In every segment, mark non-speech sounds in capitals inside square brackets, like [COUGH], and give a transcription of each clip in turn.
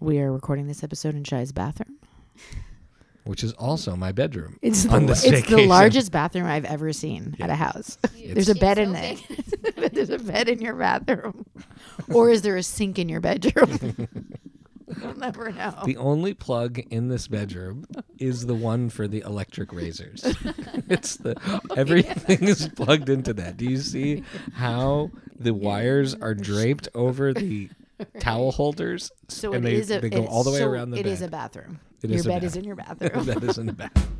We are recording this episode in Shai's bathroom. which is also my bedroom. It's the, this it's the largest bathroom I've ever seen at a house. [LAUGHS] There's a bed in there. big. [LAUGHS] There's a bed in your bathroom, or is there a sink in your bedroom? [LAUGHS] We'll never know. The only plug in this bedroom is the one for the electric razors. it's the everything is plugged into that. Do you see how the wires are draped over the [LAUGHS] towel holders? so and it they, is a. they go all the way so around the It bed. is a bathroom. It your is a bed is in your [LAUGHS] bathroom. that is in the back. [LAUGHS]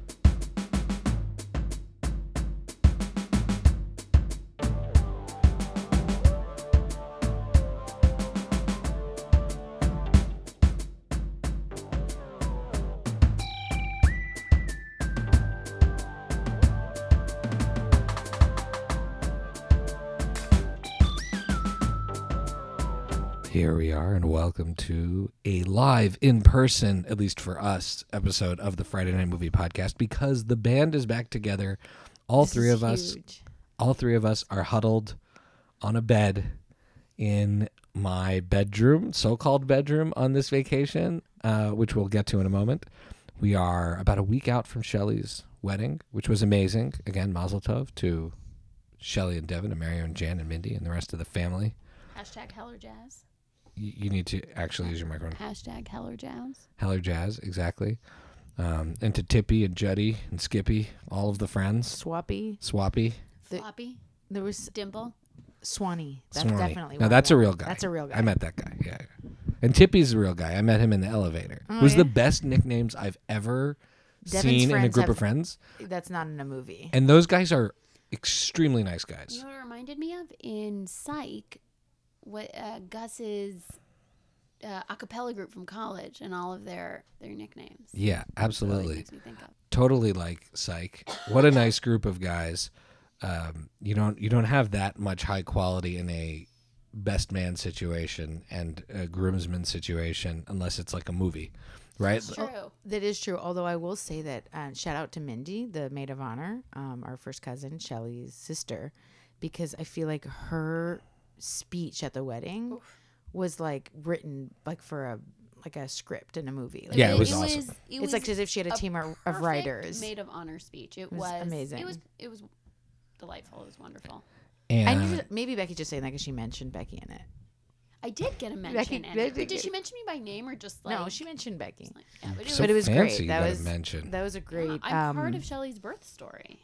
and welcome to a live, in person, at least for us, episode of the Friday Night Movie Podcast because the band is back together. All This three is of us, huge. all three of us are huddled on a bed in my bedroom, so-called bedroom, on this vacation, uh, which we'll get to in a moment. We are about a week out from Shelley's wedding, which was amazing. Again, Mazel Tov to Shelley and Devin and Mario and Jan and Mindy and the rest of the family. Hashtag Heller Jazz. You, you need to actually use your microphone. Hashtag Heller Jazz. Heller Jazz, exactly. Um, and to Tippy and Juddy and Skippy, all of the friends. Swappy. Swappy. The- Floppy. There was Dimple. Swanee. That's Swanee. definitely. No, one that's of a real guy. That's a real guy. I met that guy. Yeah. yeah. And Tippy's a real guy. I met him in the elevator. Oh, it was yeah? the best nicknames I've ever Devin's seen in a group have- of friends. That's not in a movie. And those guys are extremely nice You guys. know what it reminded me of in Psych? What uh, Gus's uh, a cappella group from college and all of their their nicknames. Yeah, That's what it absolutely. makes me think of. totally like psych what a nice group of guys um, you don't you don't have that much high quality in a best man situation and a groomsman situation unless it's like a movie right It's true. That is true. Although I will say that uh, shout out to Mindy, the maid of honor, um, our first cousin, Shelly's sister, because I feel like her speech at the wedding was like written like for a like a script in a movie. Like, Yeah, it it was it awesome. Was, it it's was like as if she had a, a team of, of writers. maid of honor speech. It, was was, amazing. It was it was delightful. It was wonderful. and I need maybe Becky just saying that because she mentioned Becky in it. I did get a mention. Becky- in. Becky- But did she mention me by name or just like? no, she mentioned Becky. like- yeah, but it so but it was fancy great. That was- mention That was a Yeah, great. I'm part um, of Shelley's birth story.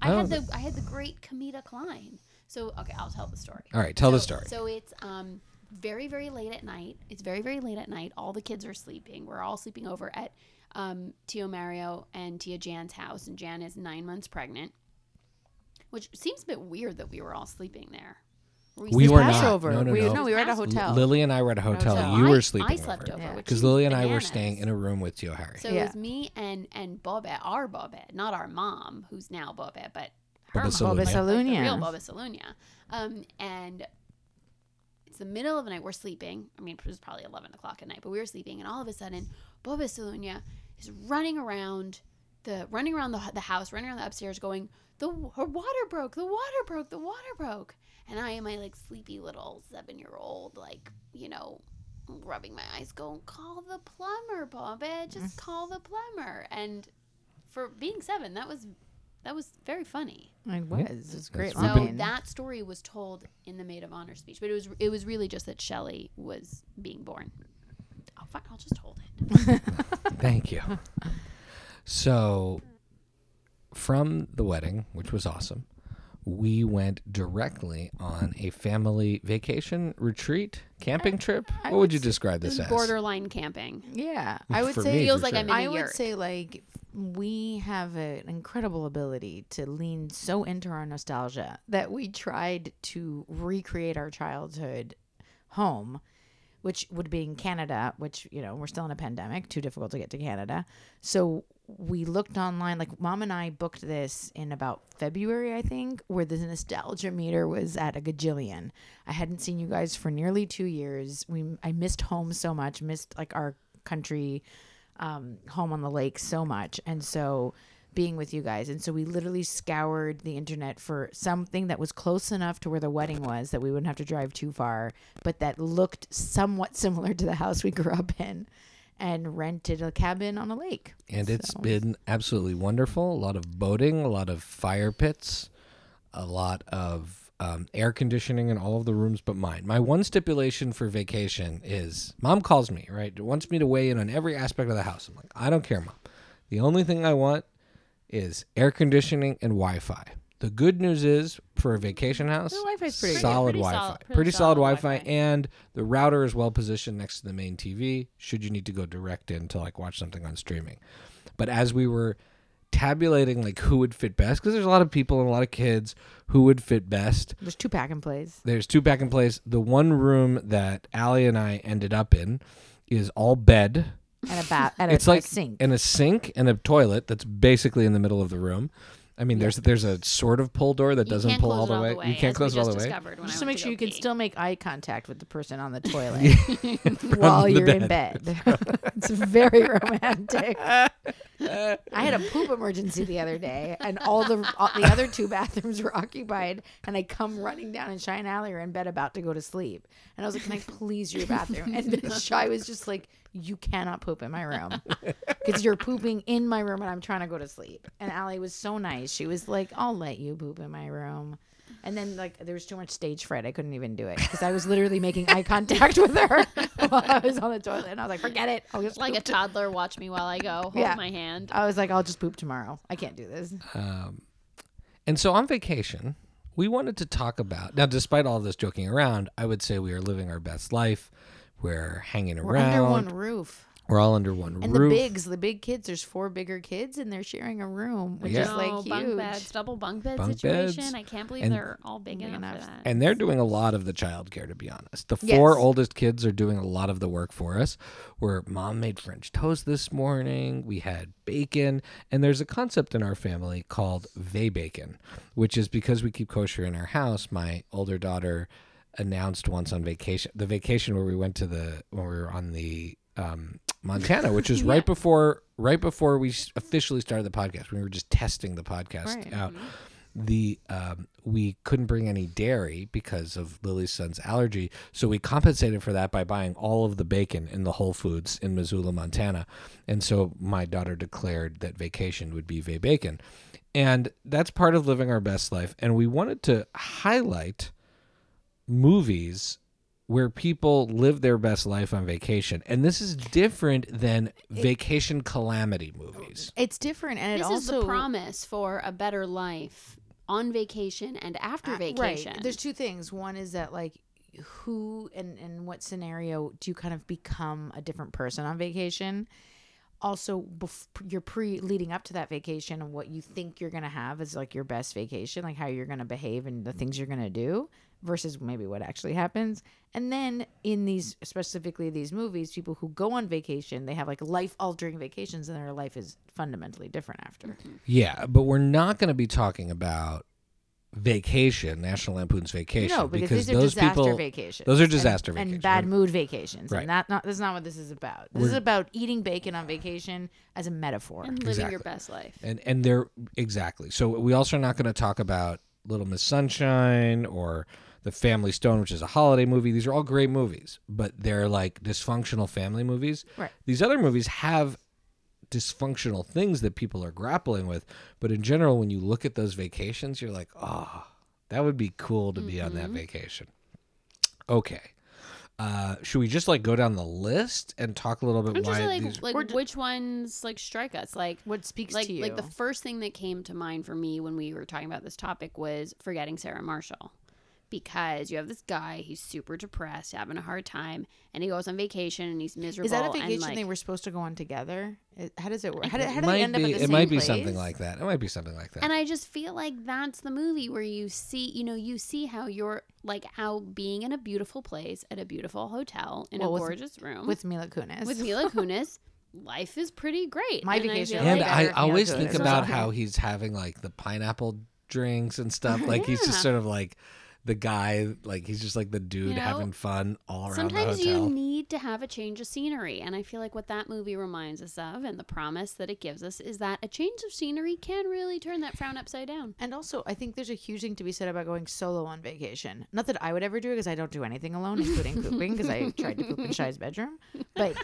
I Oh. had the I had the great Kamita Klein. So okay, I'll tell the story. all right tell the story So it's um very very late at night. It's very very late at night. All the kids are sleeping. We're all sleeping over at um, Tio Mario and Tia Jan's house, and Jan is nine months pregnant, which seems a bit weird that we were all sleeping there. Were We It's were not. Passover. No, no, we, no. no, we were at a hotel. lily and i were at a hotel Hotel. you I- were sleeping I slept over, Yeah. which because seems lily and i were staying in a room with Tio Harry. So Yeah. it was me and and Bobette, our Bobette, not our mom, who's now Bobette, but her Bobette mom, Salunia. like the real Bobette Salunia. Um, and it's the middle of the night. We're sleeping. I mean, it was probably eleven o'clock at night, but we were sleeping, and all of a sudden, Bobette Salunia is running around the running around the, the house, running around the upstairs, going, "The her water broke. The water broke. The water broke." And I am my like sleepy little seven year old, like you know, rubbing my eyes, going, "Call the plumber, Bobette. Just call the plumber." And for being seven, that was that was very funny. It was. It's great. So been- line. that story was told in the maid of honor speech, but it was it was really just that Shelley was being born. Oh, fine, I'll just hold it. [LAUGHS] Thank you. So, from the wedding, which was awesome, we went directly on a family vacation retreat, camping trip. I What would would you describe This this as? borderline camping. Yeah, I [LAUGHS] would For say me, Feels for like sure. I'm in a I would yurt. say like we have an incredible ability to lean so into our nostalgia that we tried to recreate our childhood home which would be in Canada, which, you know, we're still in a pandemic, too difficult to get to Canada. So we looked online, like mom and I booked this in about February, I think, where the nostalgia meter was at a gajillion. I hadn't seen you guys for nearly two years. We I missed home so much, missed like our country um, home on the lake so much. And so being with you guys. And so we literally scoured the internet for something that was close enough to where the wedding was that we wouldn't have to drive too far, but that looked somewhat [LAUGHS] similar to the house we grew up in and rented a cabin on a lake. And it's been absolutely wonderful. A lot of boating, a lot of fire pits, a lot of um, air conditioning in all of the rooms but mine. My one stipulation for vacation is mom calls me, right? Wants me to weigh in on every aspect of the house. I'm like, I don't care, mom. The only thing I want is air conditioning and Wi Fi. The good news is for a vacation house, Wi-Fi's pretty good. solid Pretty Wi-Fi, solid- pretty, pretty solid, solid Wi-Fi, Wi-Fi. and the router is well positioned next to the main TV. Should you need to go direct in to like watch something on streaming, but as we were tabulating like who would fit best, because there's a lot of people and a lot of kids who would fit best. There's two pack and plays. There's two back in place. The one room that Allie and I ended up in is all bed. And a bat and a, It's like a sink. and a sink and a toilet that's basically in the middle of the room. I mean, there's there's a sort of pull door that doesn't pull all the way. You can't close it all the way. just to make sure go you can still make eye contact with the person on the [LAUGHS] toilet [LAUGHS] while the you're in bed. [LAUGHS] it's very romantic. I had a poop emergency the other day, and all the all, the other two bathrooms were occupied. And I come running down, and Shy and Allie are in bed about to go to sleep. And I was like, "Can I please use your bathroom?" And Shy was just like, "You cannot poop in my room [LAUGHS] because you're pooping in my room, and I'm trying to go to sleep." And Allie was so nice. She was like, "I'll let you poop in my room." And then like there was too much stage fright. I couldn't even do it because I was literally making eye contact [LAUGHS] with her [LAUGHS] while I was on the toilet, and I was like, "Forget it. I'll just like a poop to-" toddler, watch me while I go. Hold Yeah. my hand. I was like, I'll just poop tomorrow. I can't do this. Um, and so on vacation, we wanted to talk about now. Despite all this joking around, I would say we are living our best life. We're hanging We're around. under one roof. We're all under one And roof. the bigs, the big kids, there's four bigger kids and they're sharing a room, which Yeah. is like No, huge. bunk beds, double bunk bed Bunk situation. beds. I can't believe And- they're all big, Big enough, enough. for that. and they're doing a lot of the childcare, to be honest. The four Yes. oldest kids are doing a lot of the work for us. Where mom made French toast this morning, we had bacon, and there's a concept in our family called vey bacon, which is because we keep kosher in our house. My older daughter announced once on vacation, the vacation where we went to the when we were on the um, Montana, which was [LAUGHS] right before right before we officially started the podcast. We were just testing the podcast Right. out the um, we couldn't bring any dairy because of Lily's son's allergy, so we compensated for that by buying all of the bacon in the Whole Foods in Missoula, Montana, and so my daughter declared that vacation would be vey bacon, and that's part of living our best life. And we wanted to highlight movies where people live their best life on vacation, and this is different than vacation calamity movies. It's different, and this it also is the promise for a better life on vacation and after Uh, vacation. Right. There's two things. One is that like who and and what scenario do you kind of become a different person on vacation? Also, bef- you're pre leading up to that vacation and what you think you're gonna have is like your best vacation, like how you're gonna behave and the things you're gonna do versus maybe what actually happens. And then in these specifically these movies, people who go on vacation, they have like life altering vacations and their life is fundamentally different after. Mm-hmm. Yeah, but we're not going to be talking about vacation, National Lampoon's Vacation, No, because, these are those disaster people, vacations. those are disaster and, vacations. bad mood vacations. Right. And that not that's not what this is about. This is about eating bacon on vacation as a metaphor. and living your best life. and and they're exactly. So we also are not going to talk about Little Miss Sunshine or The Family Stone, which is a holiday movie. These are all great movies, but they're like dysfunctional family movies. Right. These other movies have dysfunctional things that people are grappling with, but in general, when you look at those vacations, you're like, oh, that would be cool to be on that vacation. Okay. Uh, should we just like go down the list and talk a little bit I'm why like, these? like We're which ones like strike us? Like what speaks like to you? like the first thing that came to mind for me when we were talking about this topic was forgetting Sarah Marshall. Because you have this guy, he's super depressed, having a hard time, and he goes on vacation and he's miserable. is that a and, vacation like, they were supposed to go on together? How does it work? How, It do, how do might they end up be, at the it same might be place? something like that. It might be something like that. And I just feel like that's the movie where you see, you know, you see how you're like how being in a beautiful place at a beautiful hotel in Well, a with- gorgeous room with Mila Kunis. with Mila Kunis, [LAUGHS] life is pretty great. My And vacation feel and like I better always Mila think Kunis about how he's having like the pineapple drinks and stuff. Like he's just sort of like the guy like he's just like the dude You know, having fun all around Sometimes the hotel. you need to have a change of scenery. And I feel like what that movie reminds us of and the promise that it gives us is that a change of scenery can really turn that frown upside down. And also, I think there's a huge thing to be said about going solo on vacation. Not that I would ever do it because I don't do anything alone, including pooping, because I tried to poop in [LAUGHS] Shai's bedroom. But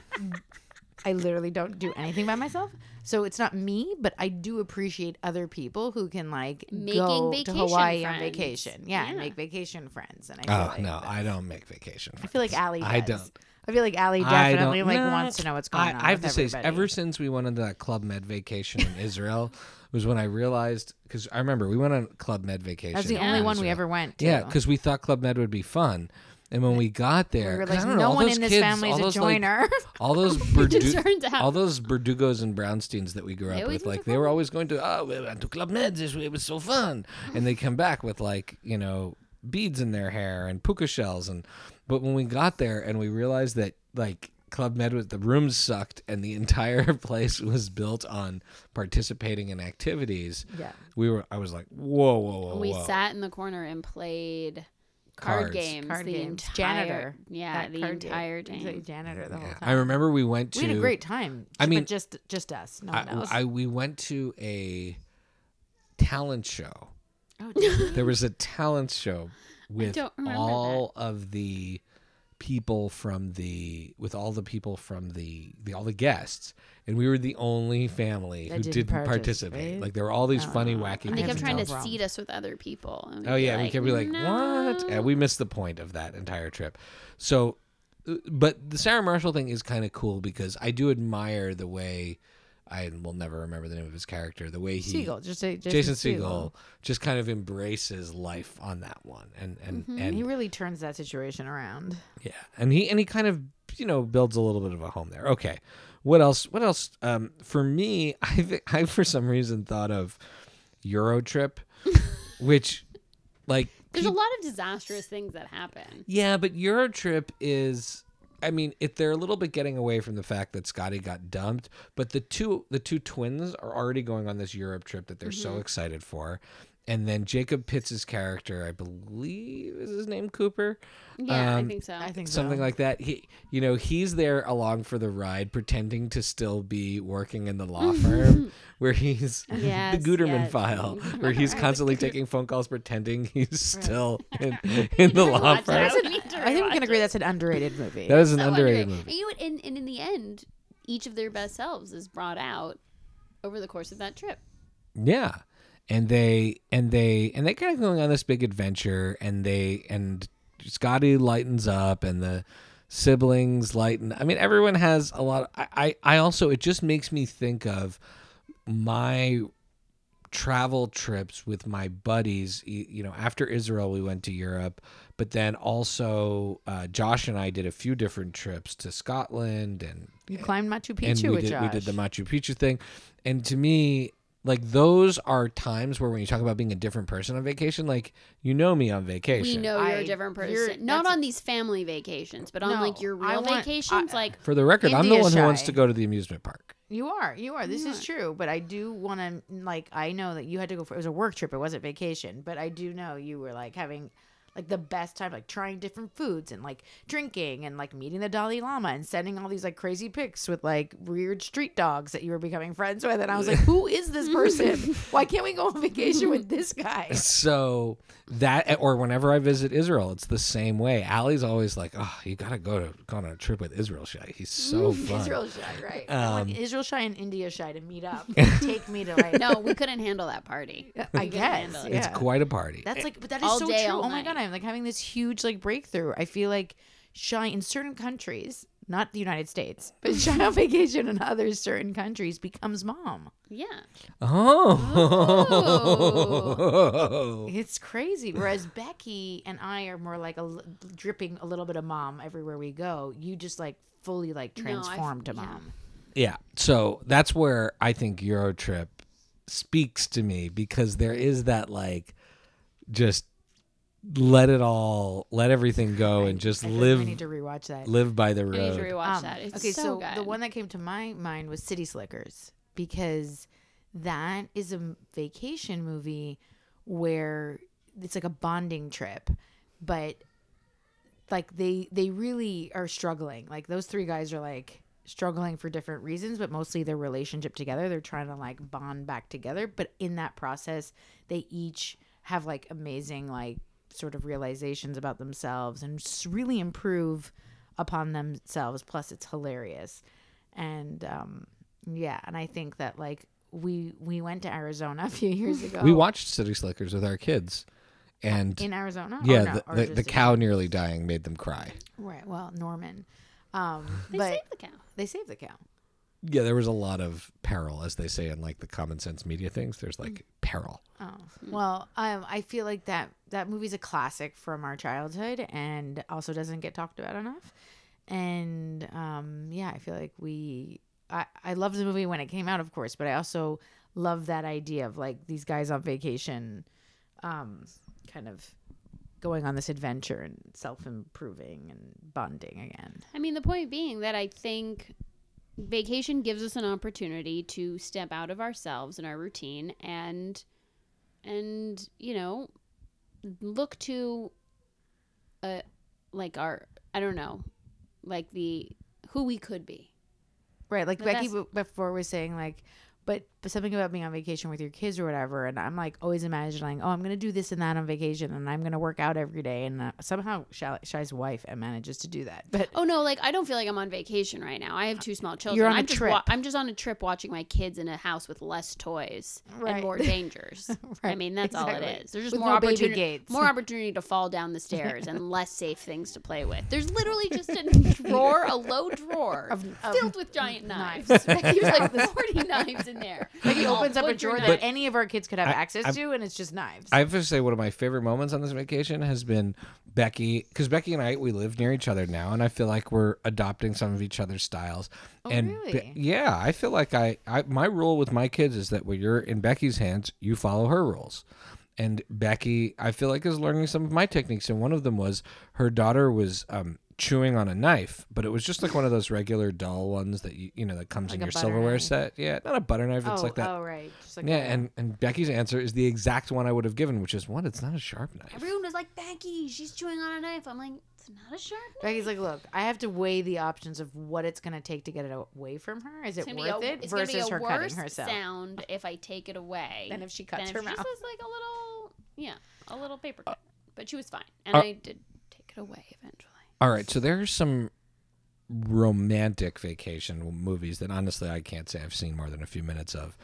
I literally don't do anything by myself. So it's not me, but I do appreciate other people who can like Making go to vacation Hawaii on friends. vacation. Yeah, and Yeah. make vacation friends. And I feel oh like no, that- I don't make vacation. I feel like Allie does. I don't. I feel like Allie I definitely don't- like no, wants to know what's going I, on. I have to with say, everybody. ever since we went on that Club Med vacation in [LAUGHS] Israel, was when I realized because I remember we went on Club Med vacation. that's the in only one we Israel. ever went to. Yeah, because we thought Club Med would be fun, and when we got there, we were like, no know, all one those in this kids, family is a those, like, joiner. [LAUGHS] all those [LAUGHS] Berdu- all those Berdugos and Brownsteins that we grew up with, like they were always going to, oh, we went to Club Med it was so fun, and they come back with like you know beads in their hair and puka shells, and but when we got there and we realized that like Club Med was the rooms sucked and the [LAUGHS] entire place was built on participating in activities. yeah. We were, I was like, whoa, whoa, whoa, we whoa. sat in the corner and played card Cards. games. Card the games. Entire, Janitor. Yeah, That the card game. entire He's a game. janitor the whole time. I remember we went to We had a great time. I but mean- just just us. No one I, else. I we went to a talent show. oh, did we? There was a talent show with don't remember all of the people from the with all the people from the, the all the guests and we were the only family That who didn't didn't, participate. participate? like there were all these funny Oh. wacky And they I kept have trying to no problem. seat us with other people. and we'd Oh be yeah, we like, kept be like, no. "What?" And we missed the point of that entire trip. So, uh, but the Sarah Marshall thing is kind of cool because I do admire the way I will never remember the name of his character. The way he Segel, just say Jason, Jason Siegel. Segel just kind of embraces life on that one, and and Mm-hmm. and He really turns that situation around. yeah, and he and he kind of you know builds a little bit of a home there. Okay, what else? What else? Um, for me, [LAUGHS] I I for some reason thought of Euro Trip, [LAUGHS] which like There's a lot of disastrous things that happen. yeah, but Euro Trip is. I mean, if they're a little bit getting away from the fact that Scotty got dumped, but the two the two twins are already going on this Europe trip that they're so excited for, and then Jacob Pitts' character, I believe, is his name Cooper. Yeah, I Um, think so. I think something so. like that. He, you know, he's there along for the ride, pretending to still be working in the law [LAUGHS] firm, where he's [LAUGHS] the Guterman yes. file, [LAUGHS] where he's constantly taking phone calls, pretending he's still in, in the law firm. that. That's We an- need to I think we can agree it. that's an underrated movie. That is an So underrated underrated. movie. And, you know, and, and in the end, each of their best selves is brought out over the course of that trip. Yeah. And they and they and they kind of going on this big adventure and they and Scotty lightens up and the siblings lighten I mean everyone has a lot I, I I also it just makes me think of my travel trips with my buddies you know after Israel we went to Europe but then also uh, Josh and I did a few different trips to Scotland and You climbed Machu and Picchu we with did Josh. we did the Machu Picchu thing, and to me, like those are times where when you talk about being a different person on vacation, like you know me on vacation. We know you're I- a different you're- person. Not that's- on these family vacations, but on No, like your I real want- vacations. I- like, For the record, I'm the India one who wants shy. to go to the amusement park. You are, you are. This is true, but I do want to like. I know that you had to go for it was a work trip. It wasn't vacation, but I do know you were like having like the best time, like trying different foods and like drinking and like meeting the Dalai Lama and sending all these like crazy pics with like weird street dogs that you were becoming friends with. And I was like, who is this [LAUGHS] person? Why can't we go on vacation with this guy? [LAUGHS] So that, or whenever I visit Israel, it's the same way. Allie's always like, "Oh, you gotta go to go on a trip with Israel Shy. He's so fun." Israel shy, right? I Um, want Israel shy and India shy to meet up. and [LAUGHS] Take me to like. no, we couldn't handle that party. I guess. it. Yeah. It's quite a party. That's like, but that is All so day, true. all Oh my god, night. I'm like having this huge like breakthrough. I feel like shy in certain countries, not the United States, but [LAUGHS] shy on vacation in other certain countries becomes mom. Yeah. Oh. oh. It's crazy. Whereas Becky and I are more like a l- dripping a little bit of mom everywhere we go. You just like fully like I f- transformed to mom. Yeah. So that's where I think Eurotrip speaks to me because there is that like just let it all let everything go and just I live I need to rewatch that. live by the I need to rewatch Um, that. It's okay, so, so, good. the one that came to my mind was City Slickers because that is a vacation movie where it's like a bonding trip, but like they they really are struggling. Like those three guys are like struggling for different reasons, but mostly their relationship together. They're trying to like bond back together, but in that process, they each have like amazing like sort of realizations about themselves and really improve upon themselves. Plus, it's hilarious, and um, yeah, and I think that like we we went to Arizona [LAUGHS] a few years ago. We watched City Slickers with our kids, and in Arizona. yeah, Or no, the, the, the in- cow nearly dying made them cry. Right. Well, Norman. Um, They but saved the cow. they saved the cow. Yeah, there was a lot of peril, as they say in like the common sense media things. There's like peril. Oh well, um, I feel like that that movie's a classic from our childhood, and also doesn't get talked about enough. And um, yeah, I feel like we. I I loved the movie when it came out, of course, but I also love that idea of like these guys on vacation, um, kind of going on this adventure and self improving and bonding again. I mean, the point being that I think vacation gives us an opportunity to step out of ourselves and our routine and and you know look to uh like our I don't know like the who we could be. Right, like But Becky before was saying, like, but, but something about being on vacation with your kids or whatever, and I'm like always imagining, oh, I'm gonna do this and that on vacation, and I'm gonna work out every day, and uh, somehow Shy's wife manages to do that, but Oh no, like I don't feel like I'm on vacation right now. I have two small children. You're on I'm a just trip. I'm just on a trip watching my kids in a house with less toys Right. and more dangers. [LAUGHS] I mean, that's all it is. There's just With more no opportunity more opportunity to fall down the stairs and [LAUGHS] less safe things to play with. There's literally just a [LAUGHS] drawer, a low drawer Of- of filled with giant knives. knives. There's like 40 knives in there. [LAUGHS] Becky All opens up a drawer knives. that any of our kids could have I- access I'm- to, and it's just knives. I have to say, one of my favorite moments on this vacation has been Becky, because Becky and I we live near each other now, and I feel like we're adopting some of each other's styles. Oh, and really? Be- yeah, I feel like I, I my rule with my kids is that when you're in Becky's hands, you follow her rules. And Becky, I feel like is learning some of my techniques, and one of them was her daughter was um, chewing on a knife, but it was just like one of those regular dull ones that you you know that comes Like in a your butter silverware knife. set. Yeah, not a butter knife. It's oh, like that. oh, right, just like yeah, a- and, and Becky's answer is the exact one I would have given, which is one. It's not a sharp knife. Everyone was like, Becky, she's chewing on a knife. I'm like, it's not a sharp knife. Becky's like, look, I have to weigh the options of what it's gonna take to get it away from her. Is it It's worth gonna be a, it it's gonna be versus a her cutting herself? sound if I take it away Than if she than cuts if her she mouth. just has like a little, yeah, a little paper cut. But she was fine, and Uh, I did take it away eventually. All right, so there's some romantic vacation movies that honestly I can't say I've seen more than a few minutes of.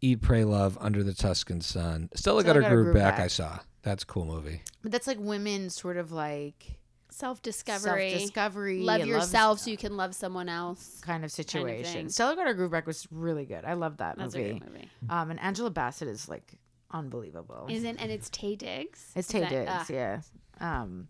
Eat, Pray, Love, Under the Tuscan Sun. Stella, Stella got her Got Her groove Groove back. Back. I saw. That's a cool movie. But that's like women sort of like Self discovery, self-discovery, love and yourself so you can love someone else. kind of situation. thing. Stella got her groove back was really good. I love that That's a movie. good movie, Um, and Angela Bassett is like unbelievable. isn't? And it's Taye Diggs. it's Is Taye that- Diggs, ah, yeah. Um,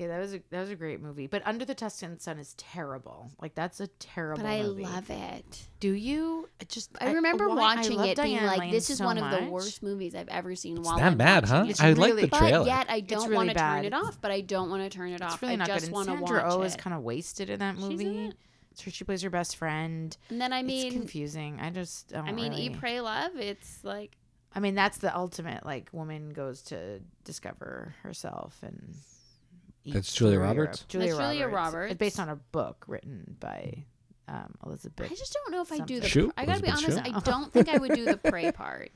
yeah, that was a that was a great movie. But Under the Tuscan Sun is terrible. Like that's a terrible. but I movie. love it. Do you? It just I remember why- watching love it, being like, Lane "This is so one of the much. worst movies I've ever seen." It's while that I'm bad, huh? watching it. It's I like really- the But trailer. But yet I don't really want to turn it off. But I don't want to turn it off. It's really I not just want to watch Sandra watch Oh it. is kind of wasted in that She's in movie. it. So she plays her best friend. And then I it's mean, confusing. I just don't I mean, really- Eat, Pray, Love. It's like I mean, that's the ultimate. Like, woman goes to discover herself and. Eat That's Julia through Roberts? Europe. Julia, That's Julia Roberts. Roberts. It's based on a book written by um, Elizabeth. I just don't know if I do the. Something. Shoot, I gotta be honest. Shue. I don't think I would do the pray [LAUGHS] part.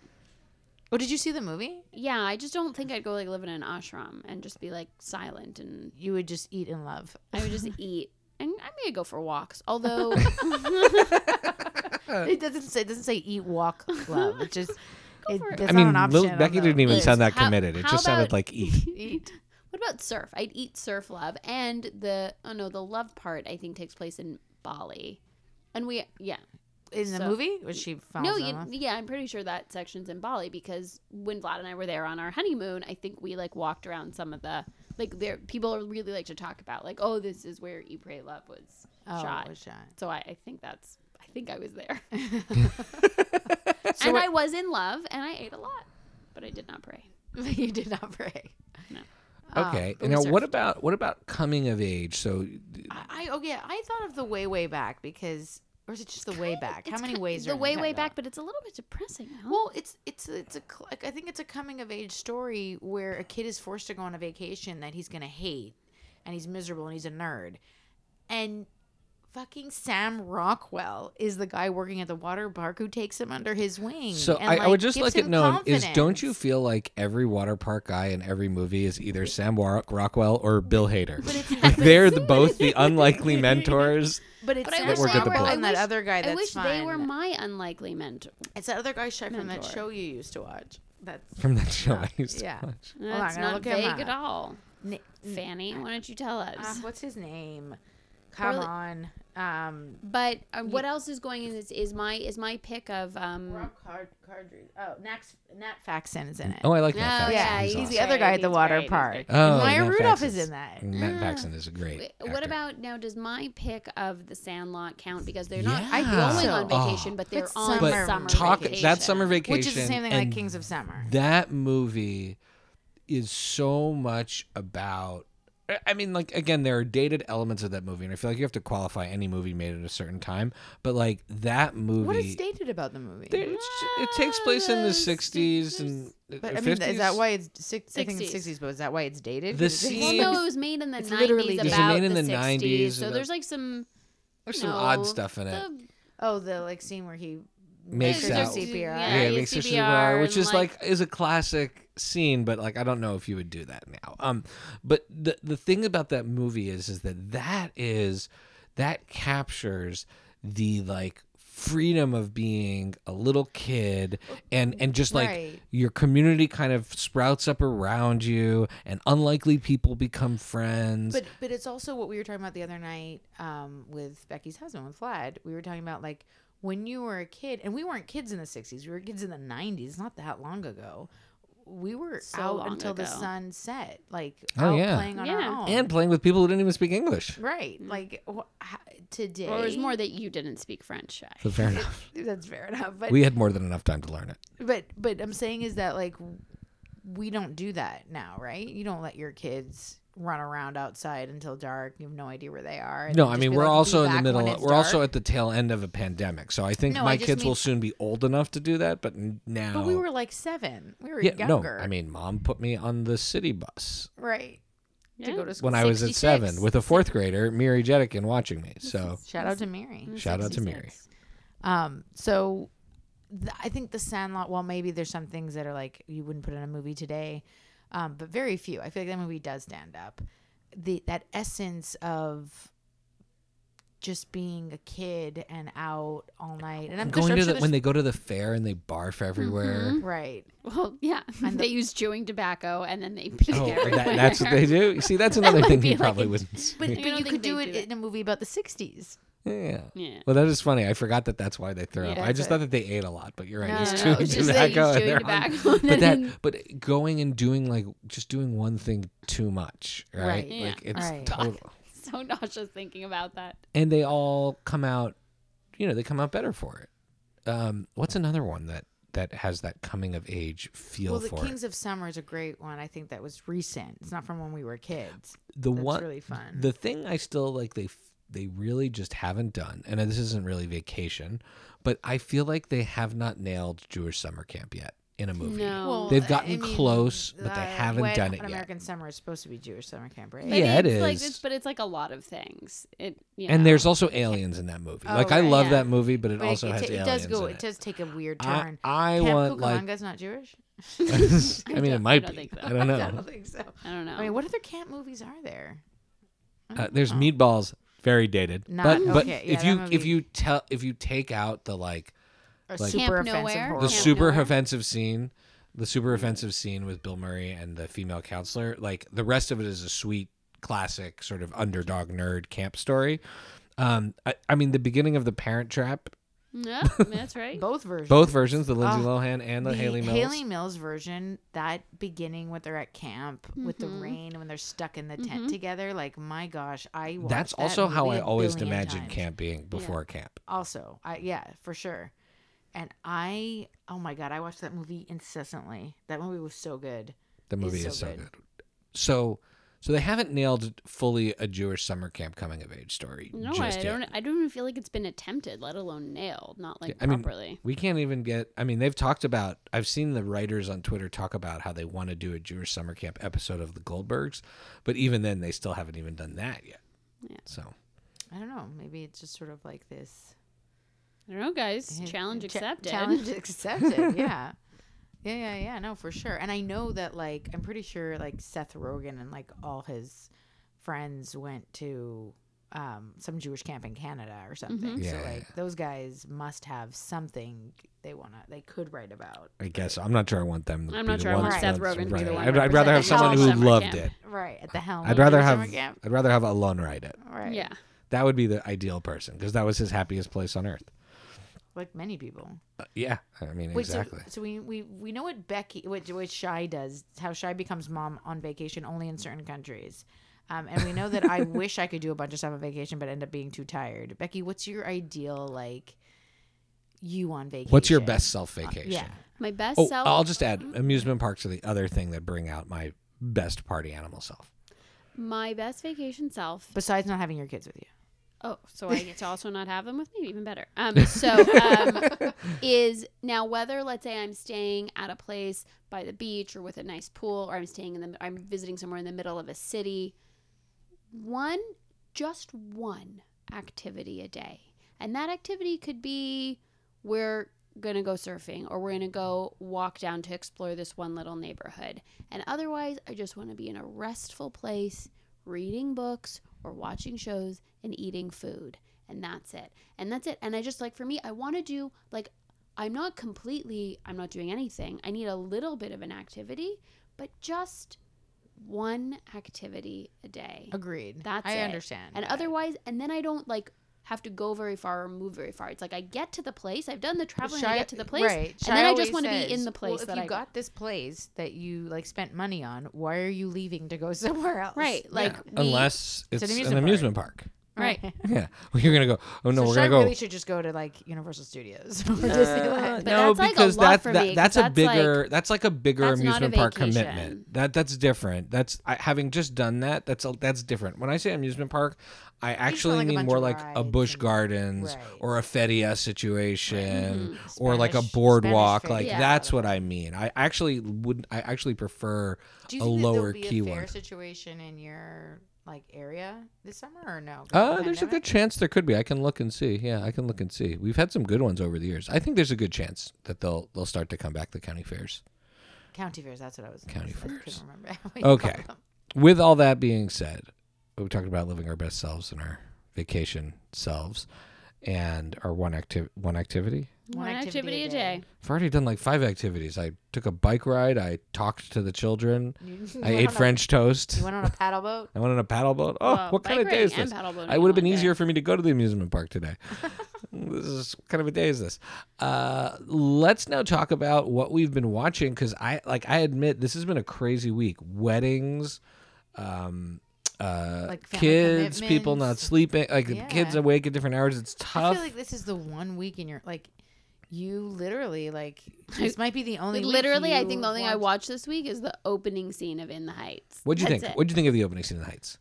oh, did you see the movie? Yeah, I just don't think I'd go like live in an ashram and just be like silent and You would just eat and love. I would just [LAUGHS] eat. And I may go for walks. Although [LAUGHS] it doesn't say. It doesn't say eat, walk, love. It just. It, it. I mean, not an Lil- Becky didn't even sound that How- committed. It how just sounded about- like eat. eat. What about surf? I'd eat surf love. And the oh no, the love part I think takes place in Bali. And we yeah. In the So- movie, was she No, you, yeah, I'm pretty sure that section's in Bali because when Vlad and I were there on our honeymoon, I think we like walked around some of the like there people really like to talk about like oh this is where Eat Pray Love was Oh, shot. was shot. So I, I think that's I think I was there. [LAUGHS] [LAUGHS] So and I was in love and I ate a lot, but I did not pray. [LAUGHS] you did not pray. Um, Okay. now, what about what about coming of age? So, I, I oh yeah, I thought of the way way back because or is it just the way back? How many ways? The are in way way back, but it's a little bit depressing. No? Well, it's it's it's a I think it's a coming of age story where a kid is forced to go on a vacation that he's gonna hate, and he's miserable and he's a nerd, and fucking Sam Rockwell is the guy working at the water park who takes him under his wing. So and, I, I would just gives like it him known is don't you feel like every water park guy in every movie is either Sam Rock- Rockwell or Bill Hader? [LAUGHS] Like, they're the, both the unlikely [LAUGHS] mentors. But it's But I wish work they were. I and that wish- other guy. That's I wish fine. they were my unlikely mentor. It's that other guy from that show you used to watch. That's From that show I used to watch. Hold on, That's not look vague at all. Ni- Fanny, why don't you tell us? uh, what's his name? Come Really- on. Um, but uh, what else is going in this? Is my is my pick of um. Rob Card- Corddry. Oh, Nat, Nat Faxon is in it. Oh, I like Oh, that. fact. yeah, he's he's, awesome. the other guy at the he's water great, park. great. And Oh, Maya Matt Rudolph Faxon's- is in that. Matt Ah. Faxon is a great. Wait, What actor. about now? Does my pick of the Sandlot count because they're not Yeah. going on so. vacation, but they're It's on summer summer, talk vacation. that summer vacation, Which is the same thing like and Kings of Summer. That movie is so much about. I- I mean, like again, there are dated elements of that movie, and I feel like you have to qualify any movie made at a certain time. But like that movie, What is dated about the movie? there- it's it takes place in the Uh, '60s and but uh, I mean, is that why it's six? I think it's 60s. sixties, but is that why it's dated? The 'Cause it's- scene- Well, no, it was made in the It's nineties dated. about It was made in the the 90s sixties. So there's like some There's you some know, odd stuff in it. the- Oh, the like scene where he Makes makes out. CPR. Yeah, yeah, yeah, makes her CPR CPR, which is like- like, is a classic scene, but like I don't know if you would do that now. Um, but the the thing about that movie is is that that is that captures the like freedom of being a little kid and and just like Right. your community kind of sprouts up around you and unlikely people become friends But but it's also what we were talking about the other night um, with Becky's husband with Vlad. We were talking about like when you were a kid, and we weren't kids in the '60s. We were kids in the '90s. Not that long ago. We were So out long until the sun set, like Oh, out yeah. playing on our Yeah. own. and playing with people who didn't even speak English. right, mm. like wh- h- today. or it was more that you didn't speak French. So fair enough. [LAUGHS] That's fair enough. But We had more than enough time to learn it. but but I'm saying is that like we don't do that now, right? You don't let your kids run around outside until dark. You have no idea where they are. No, I mean we're like, also in the middle. Of, we're also at the tail end of a pandemic, so I think No, my I just kids will soon be old enough to do that. But now, But we were like seven. We were yeah, younger. no. I mean, mom put me on the city bus right. To go to school. when I was at seven with a fourth grader, Miri Jetikin, watching me. So Shout out to Mary. Shout out to Mary. Um, so th- I think the Sandlot. Well, maybe there's some things that are like you wouldn't put in a movie today, um, but very few. I feel like that movie does stand up. The that essence of just being a kid and out all night, and I'm going sure to the, when they go to the fair and they barf everywhere. Mm-hmm. right. Well, yeah, [LAUGHS] And [LAUGHS] they the- use chewing tobacco and then they pee Oh, everywhere. that, that's what they do. You see, that's [LAUGHS] another might thing be he like probably a- wouldn't. But, but you could they do do it in a movie about the '60s. Yeah. Yeah. Well, that is funny. I forgot that that's why they throw up. I just it's thought that they ate a lot, but you're right. No, it's no, no, chewing it's just that he's tobacco. and chewing tobacco on- but that, but going and doing like just doing one thing too much, right? Right. Yeah. Like it's Right. total. [LAUGHS] so nauseous thinking about that. And they all come out, you know, they come out better for it. Um, what's another one that that has that coming of age feel Well, the for Kings of Summer is a great one. I think that was recent. It's not from when we were kids. The That's one, really fun. the thing I still like they f- they really just haven't done, and this isn't really vacation, but I feel like they have not nailed Jewish summer camp yet in a movie. No. Well, They've I gotten mean, close, but they uh, haven't Wet done it Hot yet. American Summer is supposed to be Jewish summer camp, right? But Yeah, it's Like, is. it's, but it's like a lot of things. It you And know. there's also aliens in that movie. Oh, like I love yeah. that movie, but it But also it, has it, aliens It does go. in It it. does take a weird turn. I Camp want like Cucamonga's not Jewish. [LAUGHS] [LAUGHS] I mean, it don't- I might don't be. think so. I don't [LAUGHS] know. I don't think so. I don't know. I mean, what other camp movies are there? Uh, there's know. meatballs, very dated. Not- but but okay, yeah, if that you if you tell if you take out the like like- super offensive horror the Camp super Nowhere? offensive scene, the super offensive scene with Bill Murray and the female counselor, like the rest of it is a sweet classic sort of underdog nerd camp story. Um, I, I mean, the beginning of the Parent Trap, [LAUGHS] yeah, that's right. both versions. both versions, the Lindsay Oh, Lohan and the, Hayley Mills. Hayley Mills version, that beginning when they're at camp with the Mhm. rain when they're stuck in the tent Mhm. together, like my gosh, I watched That's that also how movie I a always billion imagined times. camp being before camp. Also, I yeah, for sure. And I, oh my god, I watched that movie incessantly. That movie was so good. The movie so is so good. good. So, So they haven't nailed fully a Jewish summer camp coming of age story. No, just I yet. don't. I don't even feel like it's been attempted, let alone nailed. Not like I mean, properly. We can't even get. I mean, they've talked about. I've seen the writers on Twitter talk about how they want to do a Jewish summer camp episode of the Goldbergs, but even then, they still haven't even done that yet. Yeah. So I don't know. Maybe it's just sort of like this I don't know, guys. Challenge Cha- accepted. Challenge [LAUGHS] accepted. yeah. Yeah, yeah, yeah. No, for sure. And I know that like I'm pretty sure like Seth Rogen and like all his friends went to um, some Jewish camp in Canada or something. Yeah, so like those guys must have something they wanna they could write about. I guess I'm not sure I want them. To I'm be not the sure I want Seth Rogen to be the one I'd, I'd rather have someone who loved camp. it. Right at the helm. I'd rather have. summer camp. I'd rather have Alon write it. Right. Yeah. That would be the ideal person because that was his happiest place on earth. Like many people. Uh, yeah, I mean Wait, exactly. so, so we, we we know what Becky, what, what Shy does, how Shy becomes mom on vacation only in certain countries. Um, and we know that I [LAUGHS] wish I could do a bunch of stuff on vacation, but end up being too tired. Becky, what's your ideal, like, you on vacation? What's your best self vacation? yeah. My best Oh, self. I'll just add amusement parks are the other thing that bring out my best party animal self. my best vacation self. Besides not having your kids with you. Oh, so I get to [LAUGHS] also not have them with me, even better. Um, [LAUGHS] so um, is now whether let's say I'm staying at a place by the beach or with a nice pool, or I'm staying in the I'm visiting somewhere in the middle of a city. One, just one activity a day, and that activity could be we're gonna go surfing or we're gonna go walk down to explore this one little neighborhood, and otherwise I just want to be in a restful place, reading books or watching shows and eating food and that's it and that's it and i just like for me i want to do like i'm not completely i'm not doing anything i need a little bit of an activity but just one activity a day Agreed. That's I it. understand. and that. otherwise and then i don't like have to go very far or move very far it's like i get to the place i've done the traveling i get to the place right. and then i just want to be in the place well, if that you i got this place that you like spent money on, why are you leaving to go [LAUGHS] somewhere else? right like Yeah, we- unless it's, an an amusement amusement, park. park. Right [LAUGHS] Yeah, well, you're gonna go. Oh no, so we're gonna go. really should just go to like Universal Studios [LAUGHS] or Uh, Disneyland. But no, that's, like, a because lot that, for that me, 'cause that's a that's, like- bigger that's like a bigger that's not a amusement park commitment. That that's different. That's I, having just done that. That's a, that's different. When I say amusement park, I actually like mean more like a rides Busch and- Gardens Right. or a Feria situation or like a boardwalk. Spanish Like Feria. that's what I mean. I actually would. I actually prefer Do you a think lower there'll be key a fair one. situation in your like area this summer or no? Uh, there's a good chance there could be. I can look and see. Yeah, I can look and see. We've had some good ones over the years. I think there's a good chance that they'll they'll start to come back the county fairs. county fairs. That's what I was. County I couldn't fairs. remember what you called Okay. With all that being said, we talked about living our best selves and our vacation selves, and our one active one activity. One, activity, a day. I've already done like five activities. I took a bike ride. I talked to the children. You- you [LAUGHS] I ate on a- French toast. You went on a paddle boat. I went on a paddle boat. Oh, Well, what kind of day is this? paddle boating I would have been one day. easier for me to go to the amusement park today. [LAUGHS] this is what kind of a day is this? Uh, let's now talk about what we've been watching because I like I admit this has been a crazy week. Weddings, um, uh, Like family kids, people not sleeping, like Yeah. kids awake at different hours. It's tough. I feel like this is the one week in your like. You literally like [LAUGHS] this might be the only. Like, week literally, I think the only thing I watched- watched this week is the opening scene of In the Heights. What'd you That's think? it. What'd you think of the opening scene of the Heights?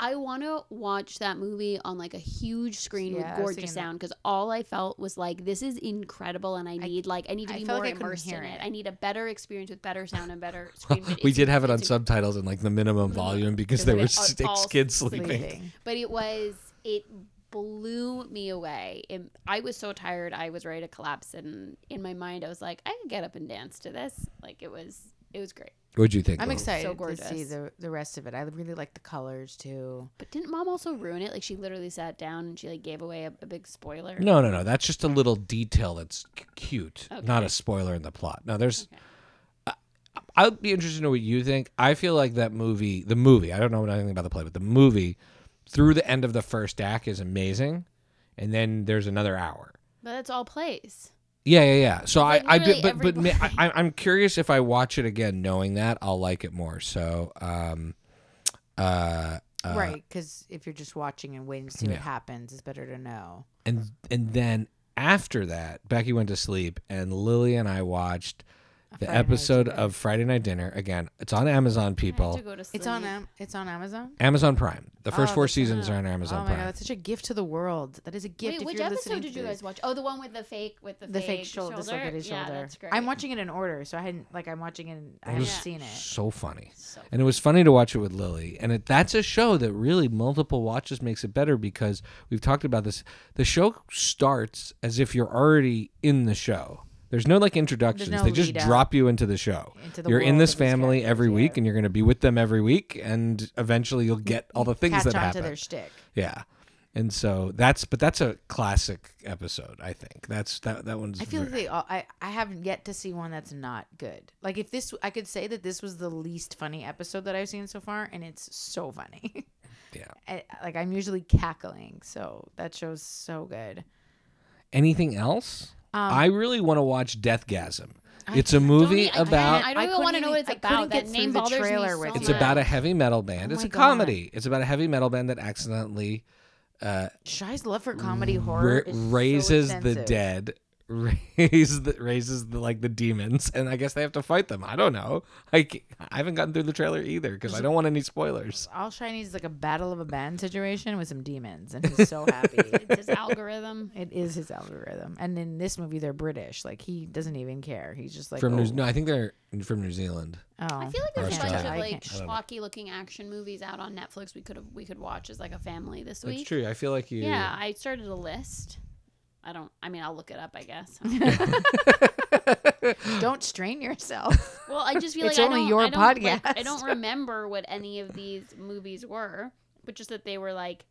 I want to watch that movie on like a huge screen Yeah, I with was gorgeous thinking that. sound because all I felt was like this is incredible and I need like I need to I be felt more like I couldn't immersed in hear it. it. I need a better experience with better sound and better [LAUGHS] screen. but we it's- did have it on it's- subtitles and like the minimum volume because Because there were all- six all kids sleeping. sleeping. but it was it blew me away. It, I was so tired, I was ready to collapse, and in my mind, I was like, I could get up and dance to this. Like it was, it was great. What'd you think? I'm Lo? excited to see gorgeous. the the rest of it. I really like the colors too. But didn't mom also ruin it? Like she literally sat down and she like gave away a, a big spoiler. No, no, no. That's just a little detail that's c- cute, not a spoiler in the plot. Now, there's. Okay. I I'd be interested to know what you think. I feel like that movie, the movie, I don't know anything about the play, but the movie, through the end of the first act, is amazing, and then there's another hour. But that's all plays. Yeah, yeah, yeah. So I, like I did, but but ma- I, I'm curious if I watch it again, knowing that I'll like it more. So, um, uh, uh, right, because if you're just watching and waiting to see yeah. what happens, it's better to know. and and then after that, Becky went to sleep, and Lily and I watched the Friday episode Dinner. of Friday Night Dinner. Again, it's on Amazon. I have People, to go to It's on. Am- it's on Amazon. Amazon Prime. The first Oh, four that's seasons on- are on Amazon oh my Prime. god, that's such a gift to the world. That is a gift. Wait, if which you're episode listening did to you this. guys watch? Oh, the one with the fake with the, The fake, fake shoulder, dislocated shoulder. Yeah, that's great. I'm watching it in order, so I hadn't like I'm watching it. I haven't was seen it. so funny. So And it was funny to watch it with Lily. And it, that's a show that really multiple watches makes it better because we've talked about this. The show starts as if you're already in the show. There's no like introductions. no they just lead up drop you into the show. Into the you're in world this of these family characters, every week yeah. and you're going to be with them every week and eventually you'll get all the things Catch that on happen. to their shtick. Yeah. And so that's but that's a classic episode, I think. That's that that one's I feel like they all, I I haven't yet to see one that's not good. Like if this, I could say that this was the least funny episode that I've seen so far, and it's so funny. [LAUGHS] yeah. [LAUGHS] I, like I'm usually cackling, so that show's so good. Anything else? Um, I really want to watch Deathgasm. It's a movie e- I can't- about I don't even want to know what it's I about. That name the bothers me so with It's much. about a heavy metal band. Oh it's my a God. comedy. It's about a heavy metal band that accidentally uh, Shai's love for comedy horror ra- is so raises the dead, [LAUGHS] raises the raises the like the demons, and I guess they have to fight them. I don't know. I, I haven't gotten through the trailer either because I don't want any spoilers. All Shiny is like a battle of a band situation with some demons, and he's so happy. [LAUGHS] It's his algorithm. It is his algorithm, and in this movie, they're British. Like he doesn't even care. He's just like From oh, New, no, I think they're from New Zealand. oh. I feel like there's a bunch of like can't- I don't know. schlocky looking action movies out on Netflix. We could have we could watch as like a family this That's week. true. I feel like you. Yeah, I started a list. I don't. I mean, I'll look it up. I guess. [LAUGHS] [LAUGHS] Don't strain yourself. Well, I just feel It's like only I don't, your I don't, like, I don't remember what any of these movies were, but just that they were like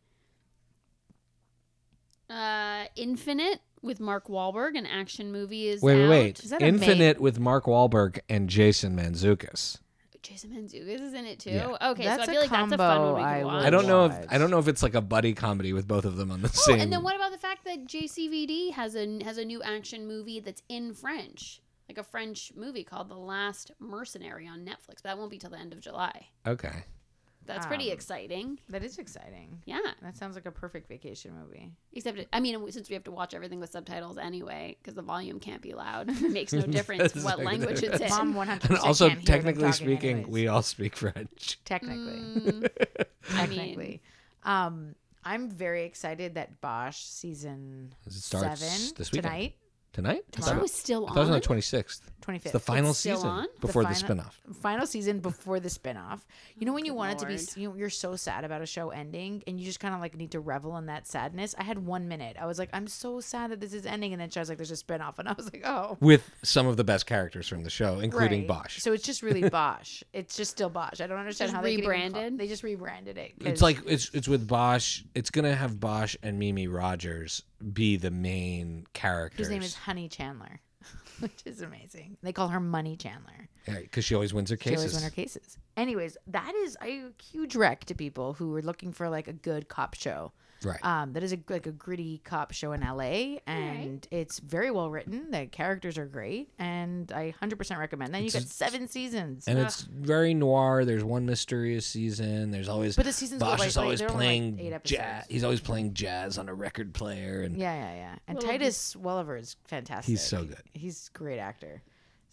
uh Infinite with Mark Wahlberg, an action movie is Wait, wait, out. wait. Is that a Infinite with Mark Wahlberg and Jason Mantzoukas. Jason Mantzoukas is in it too. Yeah. Okay, That's so I a feel like that's a fun combo one we I watch. I don't know if. I don't know if it's like a buddy comedy with both of them on the Oh, same. and then what about the fact that JCVD has a has a new action movie that's in French, like a French movie called The Last Mercenary on Netflix. But that won't be till the end of July. Okay. That's pretty Um, exciting. that is exciting. Yeah. That sounds like a perfect vacation movie. Except, it, I mean, since we have to watch everything with subtitles anyway, because the volume can't be loud, it makes no [LAUGHS] difference what like language it's in. Mom 100. And also, can't hear them technically speaking, anyways. we all speak French. [LAUGHS] technically, Mm, I mean, technically. Um, I'm very excited that Bosch season It starts seven this weekend. Tonight, Tonight? I Tomorrow thought, is still I thought it was on on. the twenty sixth. 25th. It's the final It's still season on? The before the, final- spinoff. final season before the spinoff. You know when you Good want it to be, you know, you're so sad about a show ending, and you just kind of like need to revel in that sadness. I had one minute. I was like, I'm so sad that this is ending, and then she was like, There's a spinoff, and I was like, Oh. With some of the best characters from the show, including Right. Bosch. So it's just really [LAUGHS] Bosch. It's just still Bosch. I don't understand Just how they could even call- rebranded? They just rebranded it. it's 'cause- like it's it's with Bosch. It's gonna have Bosch and Mimi Rogers be the main character. His name is Honey Chandler, [LAUGHS] which is amazing. They call her Money Chandler. because she always wins her cases. She always win her cases. Anyways, that is a huge wreck to people who are looking for like a good cop show. Right. Um, that is a like a gritty cop show in LA, and it's very well written. The characters are great, and I hundred percent recommend. Then you get seven seasons, and Ugh. it's very noir. There's one mysterious season. There's always but the seasons go Bosch by- is always like, playing eight jazz. episodes. He's always playing jazz on a record player, and Yeah, yeah, yeah. And Little Titus Welliver is fantastic. He's so good. He's a great actor.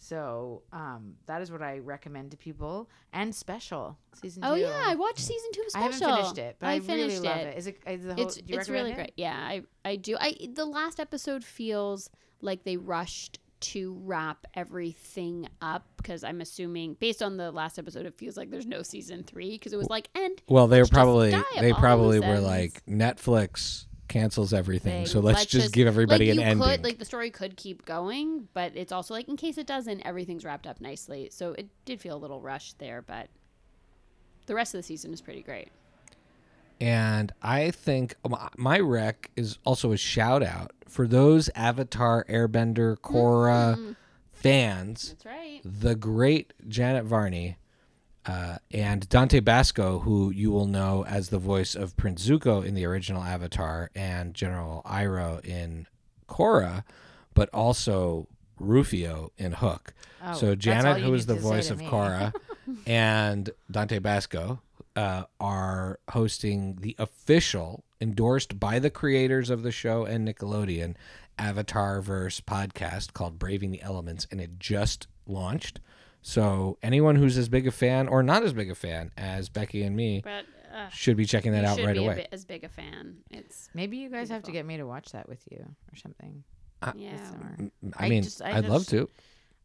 So um, that is what I recommend to people. And Special season Oh two. yeah, I watched season two of I haven't finished it, but I, finished really love it. it. Is it? Is the whole, It's do you it's really it? great. Yeah, I I do. I the last episode feels like they rushed to wrap everything up because I'm assuming based on the last episode, it feels like there's no season three because it was like and well, they were probably they probably were ends. like Netflix cancels everything, they- so let's, just, give everybody like, an ending. Could, like the story could keep going, but it's also like in case it doesn't, everything's wrapped up nicely. So it did feel a little rushed there, but the rest of the season is pretty great. And I think my- my rec is also a shout out for those Avatar, Airbender, Korra Mm, fans. that's right. The great Janet Varney uh, and Dante Basco, who you will know as the voice of Prince Zuko in the original Avatar and General Iroh in Korra, but also Rufio in Hook. Oh, so Janet, who is the voice of. Korra, [LAUGHS] and Dante Basco uh, are hosting the official, endorsed by the creators of the show and Nickelodeon, Avatar verse podcast called Braving the Elements, and it just launched. So anyone who's as big a fan or not as big a fan as Becky and me But uh, should be checking that you out should right be a away. bit as big a fan. It's Maybe you guys have to get me to watch that with you or something. yeah. this summer. I I mean, just- I I'd love to.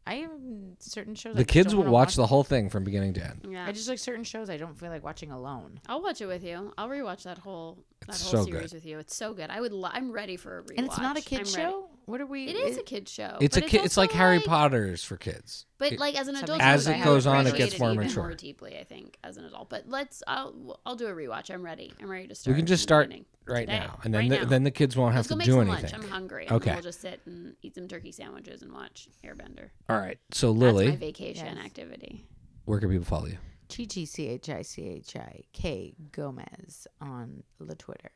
I have certain shows. I The just kids don't will wanna watch the whole thing from beginning to end. Yeah. I just like certain shows I don't feel like watching alone. I'll watch it with you. I'll rewatch that whole that It's whole so series good. with you. It's so good. I would. Lo- I'm ready for a rewatch. And it's not a I'm kids ready. show. What are we? It is a kids show. It's a but kid. It's like also, Harry Potter's for kids. But It- like as an Something adult, As it would goes on, it appreciate gets more even mature. More deeply, I think, as an adult. But let's. I'll. I'll do a rewatch. I'm ready. I'm ready to start. we can just from the start beginning. right Today. now, and then Right the, now. then the kids won't have Let's go to make do some anything. lunch. I'm hungry. and Okay. We'll just sit and eat some turkey sandwiches and watch Airbender. All right. So That's my Lily, vacation Yes. activity. where can people follow you? Chi Chi C H I C H I K Gomez on the Twitter.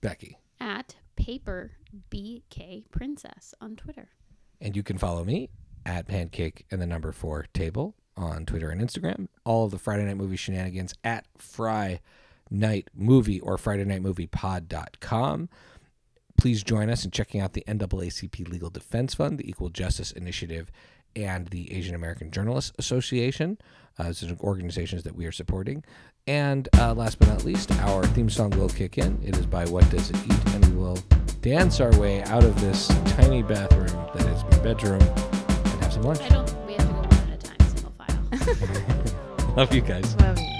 Becky, At paper BK Princess on Twitter. and you can follow me at Pancake and the number four table on Twitter and Instagram. All of the Friday Night Movie shenanigans at Fry Night Movie or Friday Night Movie Pod.com. Please join us in checking out the NAACP Legal Defense Fund, the Equal Justice Initiative, and the Asian American Journalists Association. Uh, are organizations that we are supporting. And uh, last but not least, our theme song will kick in. It is by What Does It Eat? And we will dance our way out of this tiny bathroom that is my bedroom and have some lunch. I don't. We have to go one at a time, single file. [LAUGHS] Love you guys. Love you.